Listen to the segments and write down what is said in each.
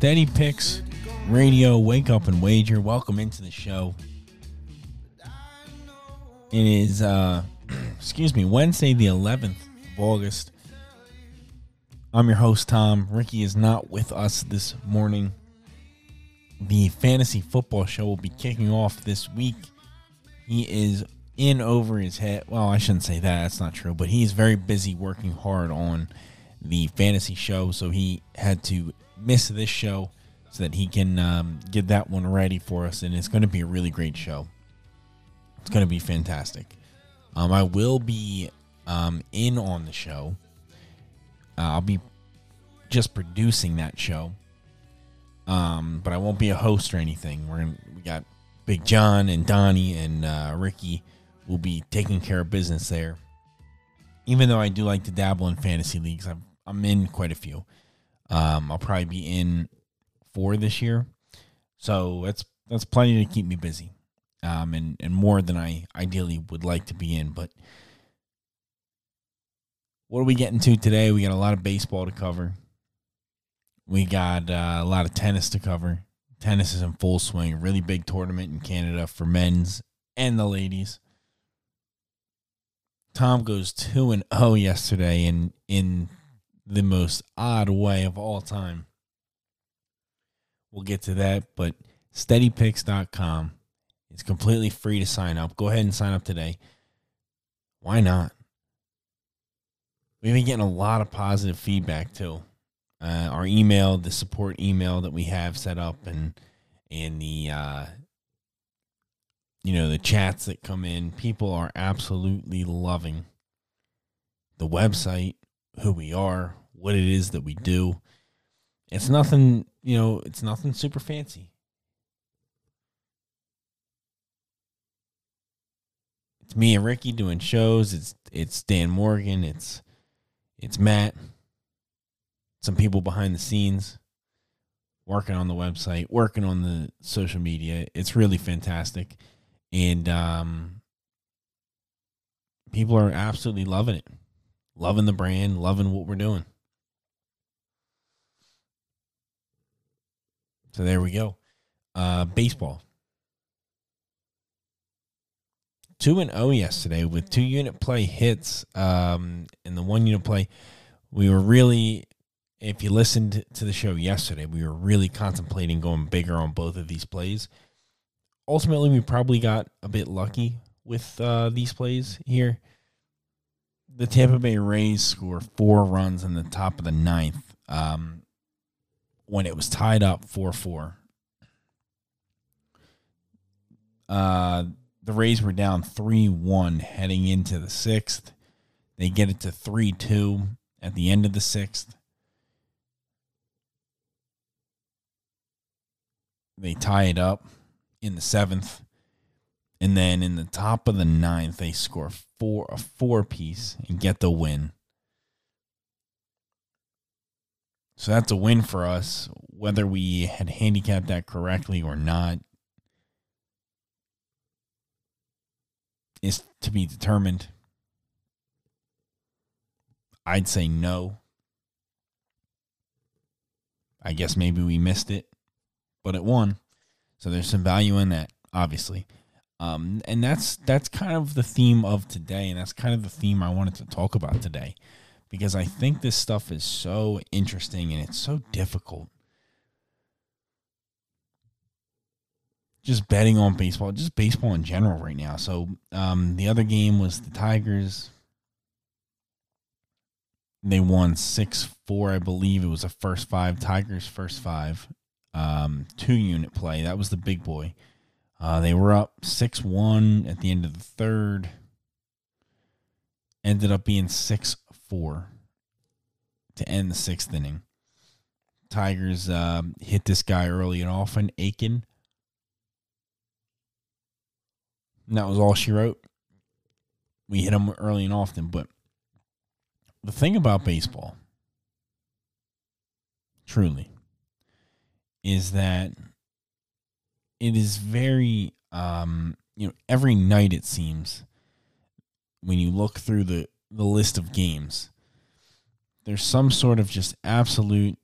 Steady Picks Radio, Wake Up and Wager. Welcome into the show. It is, uh, excuse me, Wednesday, the 11th of August. I'm your host, Tom. Ricky is not with us this morning. The fantasy football show will be kicking off this week. He is in over his head. Well, I shouldn't say that. That's not true. But he's very busy working hard on the fantasy show. So he had to miss this show so that he can um, get that one ready for us. And it's going to be a really great show. It's going to be fantastic. Um, I will be um, in on the show. Uh, I'll be just producing that show. Um, but I won't be a host or anything. We're gonna, we got Big John and Donnie and uh, Ricky will be taking care of business there. Even though I do like to dabble in fantasy leagues, I'm, I'm in quite a few. Um, I'll probably be in four this year, so that's that's plenty to keep me busy, um, and and more than I ideally would like to be in. But what are we getting to today? We got a lot of baseball to cover. We got uh, a lot of tennis to cover. Tennis is in full swing. Really big tournament in Canada for men's and the ladies. Tom goes two and zero yesterday, and in the most odd way of all time. We'll get to that, but steadypicks.com. is completely free to sign up. Go ahead and sign up today. Why not? We've been getting a lot of positive feedback too. Uh, our email, the support email that we have set up, and and the uh, you know the chats that come in, people are absolutely loving the website, who we are, what it is that we do. It's nothing, you know, it's nothing super fancy. It's me and Ricky doing shows. It's it's Dan Morgan. It's it's Matt. Some people behind the scenes working on the website, working on the social media. It's really fantastic. And um people are absolutely loving it. Loving the brand, loving what we're doing. So there we go. Uh, baseball. 2 and 0 yesterday with two unit play hits. Um, in the one unit play, we were really, if you listened to the show yesterday, we were really contemplating going bigger on both of these plays. Ultimately, we probably got a bit lucky with uh, these plays here. The Tampa Bay Rays score four runs in the top of the ninth. Um, when it was tied up 4 4. Uh, the Rays were down 3 1 heading into the sixth. They get it to 3 2 at the end of the sixth. They tie it up in the seventh. And then in the top of the ninth, they score four a four piece and get the win. So that's a win for us, whether we had handicapped that correctly or not. Is to be determined. I'd say no. I guess maybe we missed it, but it won. So there's some value in that, obviously. Um, and that's that's kind of the theme of today, and that's kind of the theme I wanted to talk about today because I think this stuff is so interesting and it's so difficult. just betting on baseball, just baseball in general right now. So um, the other game was the Tigers. They won six four, I believe. It was a first five Tigers first five, um, two unit play. That was the big boy. Uh, they were up six one at the end of the third. Ended up being six four to end the sixth inning. Tigers uh, hit this guy early and often, Akin. And that was all she wrote. We hit him early and often, but the thing about baseball, truly, is that it is very, um, you know, every night it seems when you look through the, the list of games, there's some sort of just absolute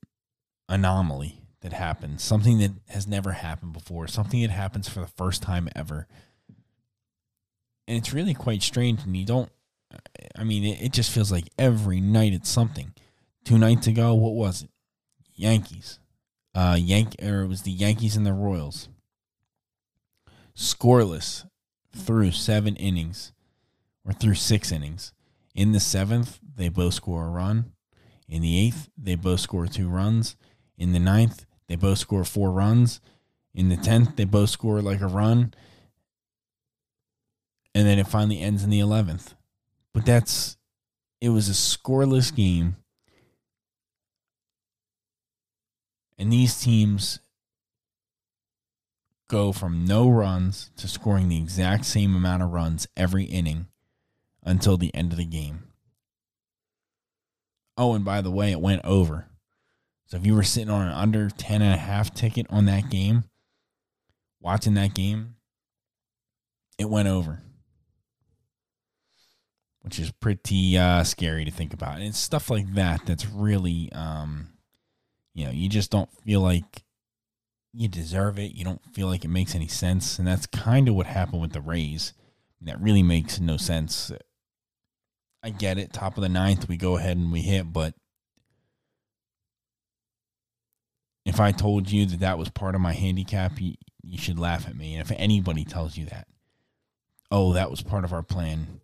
anomaly that happens, something that has never happened before, something that happens for the first time ever. And it's really quite strange. And you don't, I mean, it, it just feels like every night it's something. Two nights ago, what was it? Yankees. Uh, Yank, or it was the Yankees and the Royals. Scoreless through seven innings, or through six innings. In the seventh, they both score a run. In the eighth, they both score two runs. In the ninth, they both score four runs. In the tenth, they both score like a run. And then it finally ends in the eleventh. But that's it was a scoreless game. And these teams go from no runs to scoring the exact same amount of runs every inning until the end of the game. Oh, and by the way, it went over. So if you were sitting on an under 10 and a half ticket on that game, watching that game, it went over. Which is pretty uh, scary to think about. And it's stuff like that that's really, um, you know, you just don't feel like you deserve it. You don't feel like it makes any sense. And that's kind of what happened with the Rays. That really makes no sense. I get it. Top of the ninth, we go ahead and we hit, but if I told you that that was part of my handicap, you, you should laugh at me. And if anybody tells you that, oh, that was part of our plan,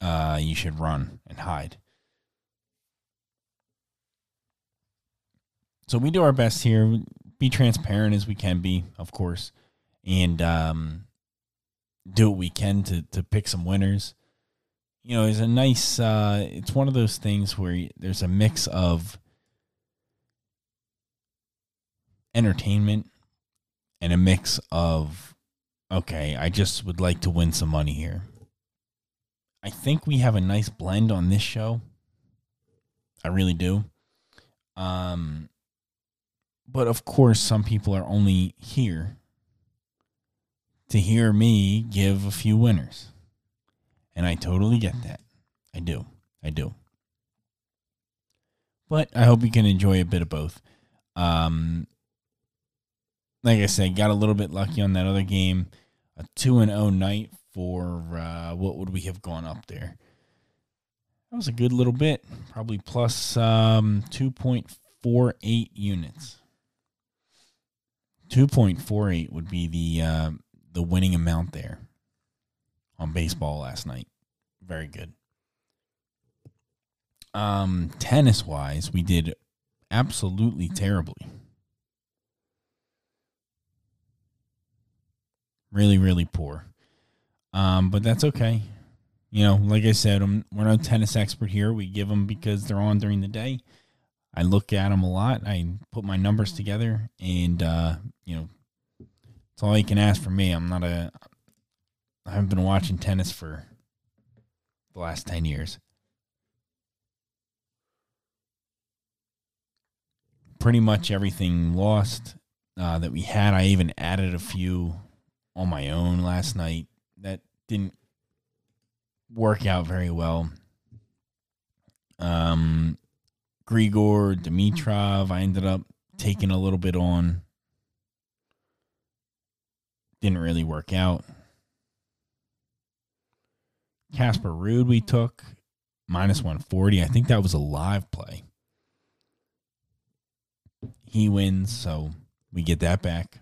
uh, you should run and hide. So we do our best here, be transparent as we can be, of course, and um, do what we can to to pick some winners. You know, it's a nice. Uh, it's one of those things where there's a mix of entertainment and a mix of okay, I just would like to win some money here. I think we have a nice blend on this show. I really do. Um but of course some people are only here to hear me give a few winners. And I totally get that. I do. I do. But I hope you can enjoy a bit of both. Um, like I said, got a little bit lucky on that other game. A two and zero oh night for uh, what would we have gone up there? That was a good little bit, probably plus um, two point four eight units. Two point four eight would be the uh, the winning amount there on baseball last night. Very good. Um, tennis wise, we did absolutely terribly. Really, really poor. Um, but that's okay. You know, like I said, I'm, we're no tennis expert here. We give them because they're on during the day. I look at them a lot. I put my numbers together, and uh, you know, it's all you can ask for me. I'm not a. I haven't been watching tennis for the last ten years. Pretty much everything lost uh, that we had. I even added a few on my own last night that didn't work out very well. Um, Grigor, mm-hmm. Dimitrov, I ended up mm-hmm. taking a little bit on. Didn't really work out. Mm-hmm. Casper Ruud, we took minus 140. I think that was a live play. He wins, so we get that back.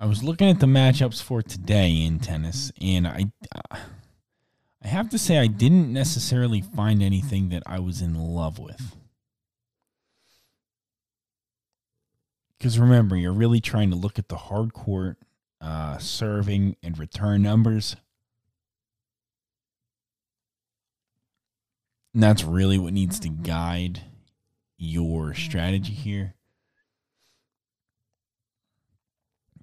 I was looking at the matchups for today in tennis, and I, uh, I have to say I didn't necessarily find anything that I was in love with. Because remember, you're really trying to look at the hard court uh, serving and return numbers. And that's really what needs to guide your strategy here.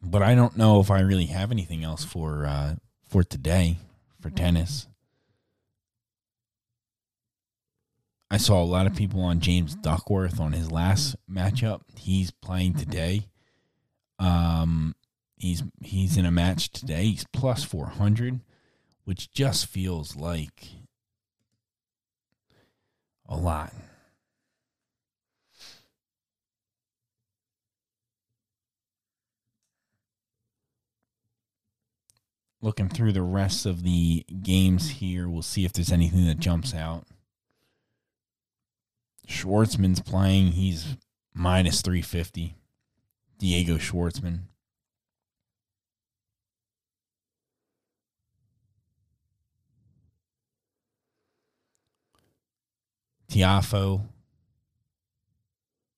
but I don't know if I really have anything else for uh, for today for tennis. I saw a lot of people on James Duckworth on his last matchup. He's playing today. Um, he's he's in a match today. He's plus four hundred, which just feels like a lot. looking through the rest of the games here. We'll see if there's anything that jumps out. Schwartzman's playing. He's minus 350. Diego Schwartzman. Tiafoe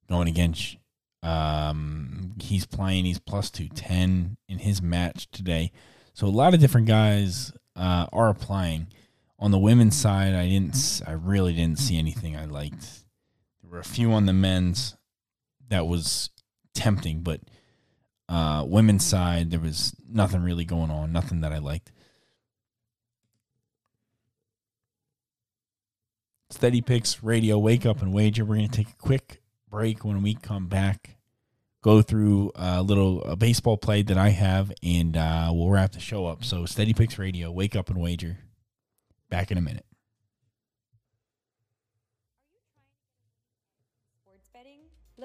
going against um he's playing he's plus 210 in his match today so a lot of different guys uh, are applying. On the women's side, I didn't. I really didn't see anything I liked. There were a few on the men's that was tempting, but uh, women's side there was nothing really going on. Nothing that I liked. Steady Picks Radio Wake Up and Wager. We're going to take a quick break when we come back go through a little a baseball play that I have, and uh, we'll wrap the show up. So, Steady Picks Radio, wake up and wager. Back in a minute.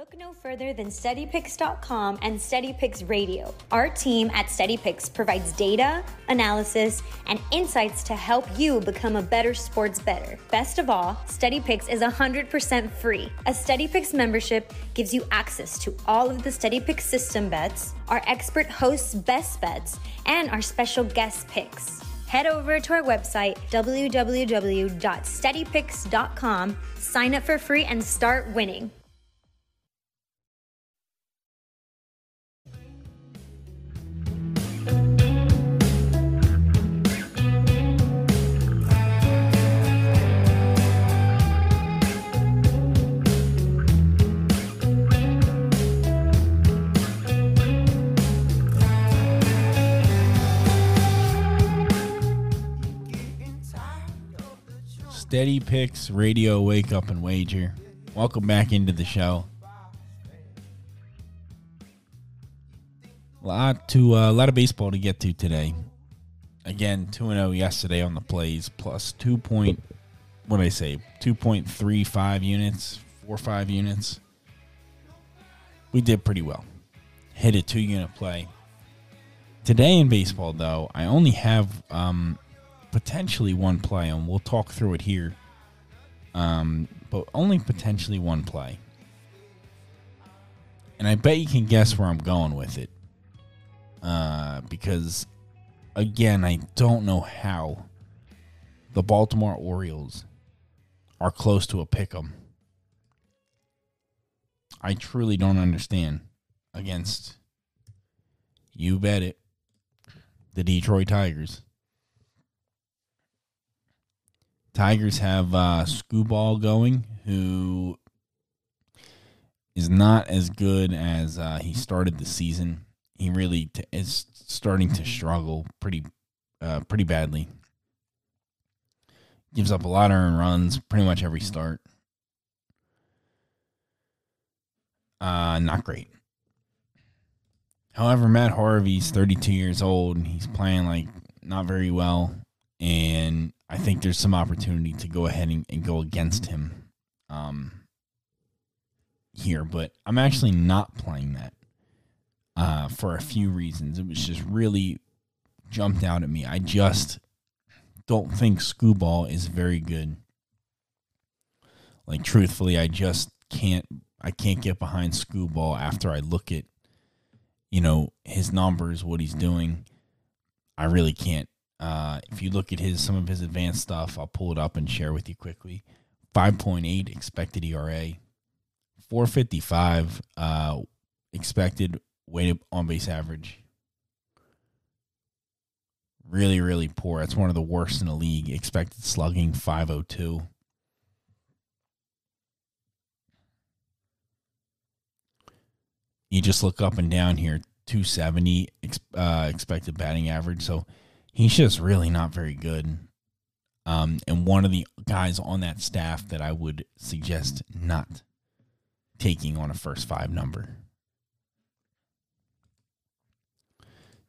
Look no further than SteadyPicks.com and SteadyPicks Radio. Our team at SteadyPicks provides data, analysis, and insights to help you become a better sports better. Best of all, SteadyPicks is 100% free. A SteadyPicks membership gives you access to all of the SteadyPicks system bets, our expert hosts' best bets, and our special guest picks head over to our website, www.steadypicks.com, sign up for free, and start winning. Steady Picks Radio Wake Up and Wager. Welcome back into the show. A lot to uh, a lot of baseball to get to today. Again, two and zero oh yesterday on the plays, plus two point. What did I say? Two point three five units, four five units. We did pretty well. Hit a two unit play. Today in baseball, though, I only have um, potentially one play, and we'll talk through it here. Um, but only potentially one play. And I bet you can guess where I'm going with it. Uh, because, again, I don't know how the Baltimore Orioles are close to a pick 'em. I truly don't understand against, you bet it, the Detroit Tigers. Tigers have uh, Skubal going, who is not as good as uh, he started the season. He really t- is starting to struggle pretty, uh, pretty badly. Gives up a lot of earned runs pretty much every start. Uh, not great. However, Matt Harvey's 32 years old and he's playing like not very well. And I think there's some opportunity to go ahead and, and go against him um, here, but I'm actually not playing that uh, for a few reasons. It was just really jumped out at me. I just don't think Skubal is very good. Like truthfully, I just can't I can't get behind Skubal after I look at you know, his numbers, what he's doing, I really can't. Uh, if you look at his some of his advanced stuff, I'll pull it up and share with you quickly. 5.8 expected ERA, 455 uh, expected weighted on base average. Really, really poor. That's one of the worst in the league. Expected slugging 502. You just look up and down here 270 uh, expected batting average. So he's just really not very good. Um, and one of the guys on that staff that I would suggest not taking on a first five number.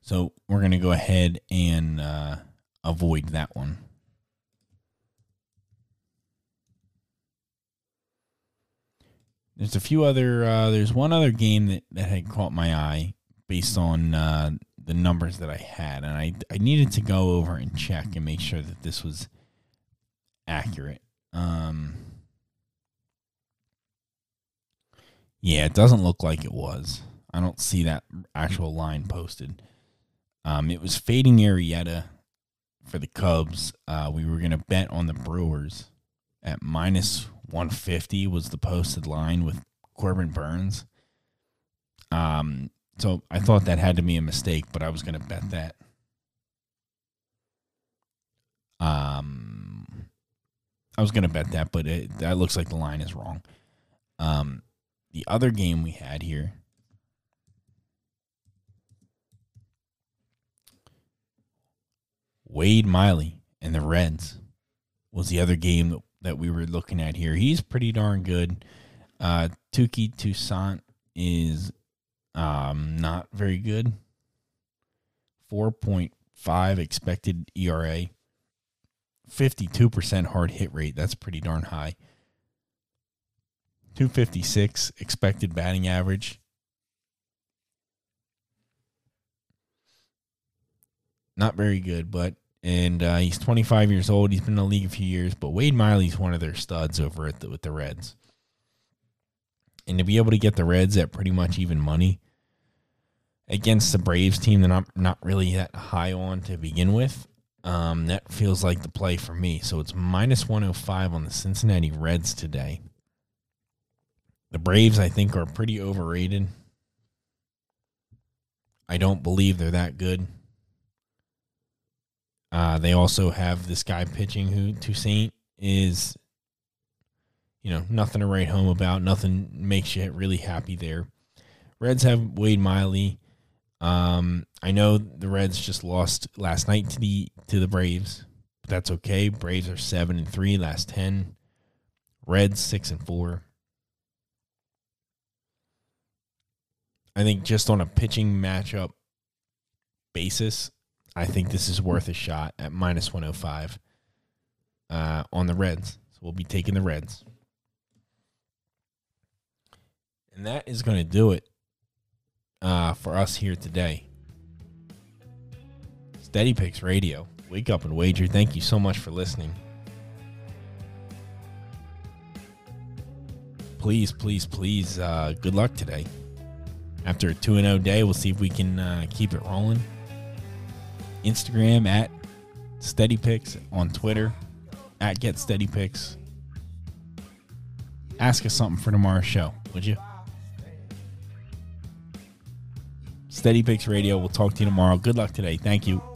So we're going to go ahead and uh, avoid that one. There's a few other. Uh, there's one other game that, that had caught my eye based on uh, the numbers that I had, and I I needed to go over and check and make sure that this was accurate. Um, yeah, it doesn't look like it was. I don't see that actual line posted. Um, it was fading Arrieta for the Cubs. Uh, we were to bet on the Brewers at minus 150 was the posted line with Corbin Burnes. Um, so I thought that had to be a mistake, but I was going to bet that. Um, I was going to bet that, but it, that looks like the line is wrong. Um, the other game we had here Wade Miley and the Reds was the other game that, we were looking at here. He's pretty darn good. Uh, Touki Toussaint is um, not very good. 4.5 expected ERA. 52% hard hit rate. That's pretty darn high. 256 expected batting average. Not very good, but and uh, he's 25 years old. He's been in the league a few years, but Wade Miley's one of their studs over at the, with the Reds. And to be able to get the Reds at pretty much even money against the Braves team that I'm not really that high on to begin with, um, that feels like the play for me. So it's minus 105 on the Cincinnati Reds today. The Braves, I think, are pretty overrated. I don't believe they're that good. Uh, they also have this guy pitching who Toussaint is, you know, nothing to write home about. Nothing makes you really happy there. Reds have Wade Miley. Um, I know the Reds just lost last night to the to the Braves, but that's okay. Braves are seven and three last ten. Reds six and four. I think just on a pitching matchup basis, I think this is worth a shot at minus 105 uh, on the Reds. So we'll be taking the Reds. And that is going to do it uh, for us here today. Steady Picks Radio. Wake up and wager. Thank you so much for listening. Please, please, please, uh, good luck today. After a 2 0 day, we'll see if we can uh, keep it rolling. Instagram at Steady Picks, on Twitter at Get Steady Picks. Ask us something for tomorrow's show, would you? Steady Picks Radio. We'll talk to you tomorrow. Good luck today. Thank you.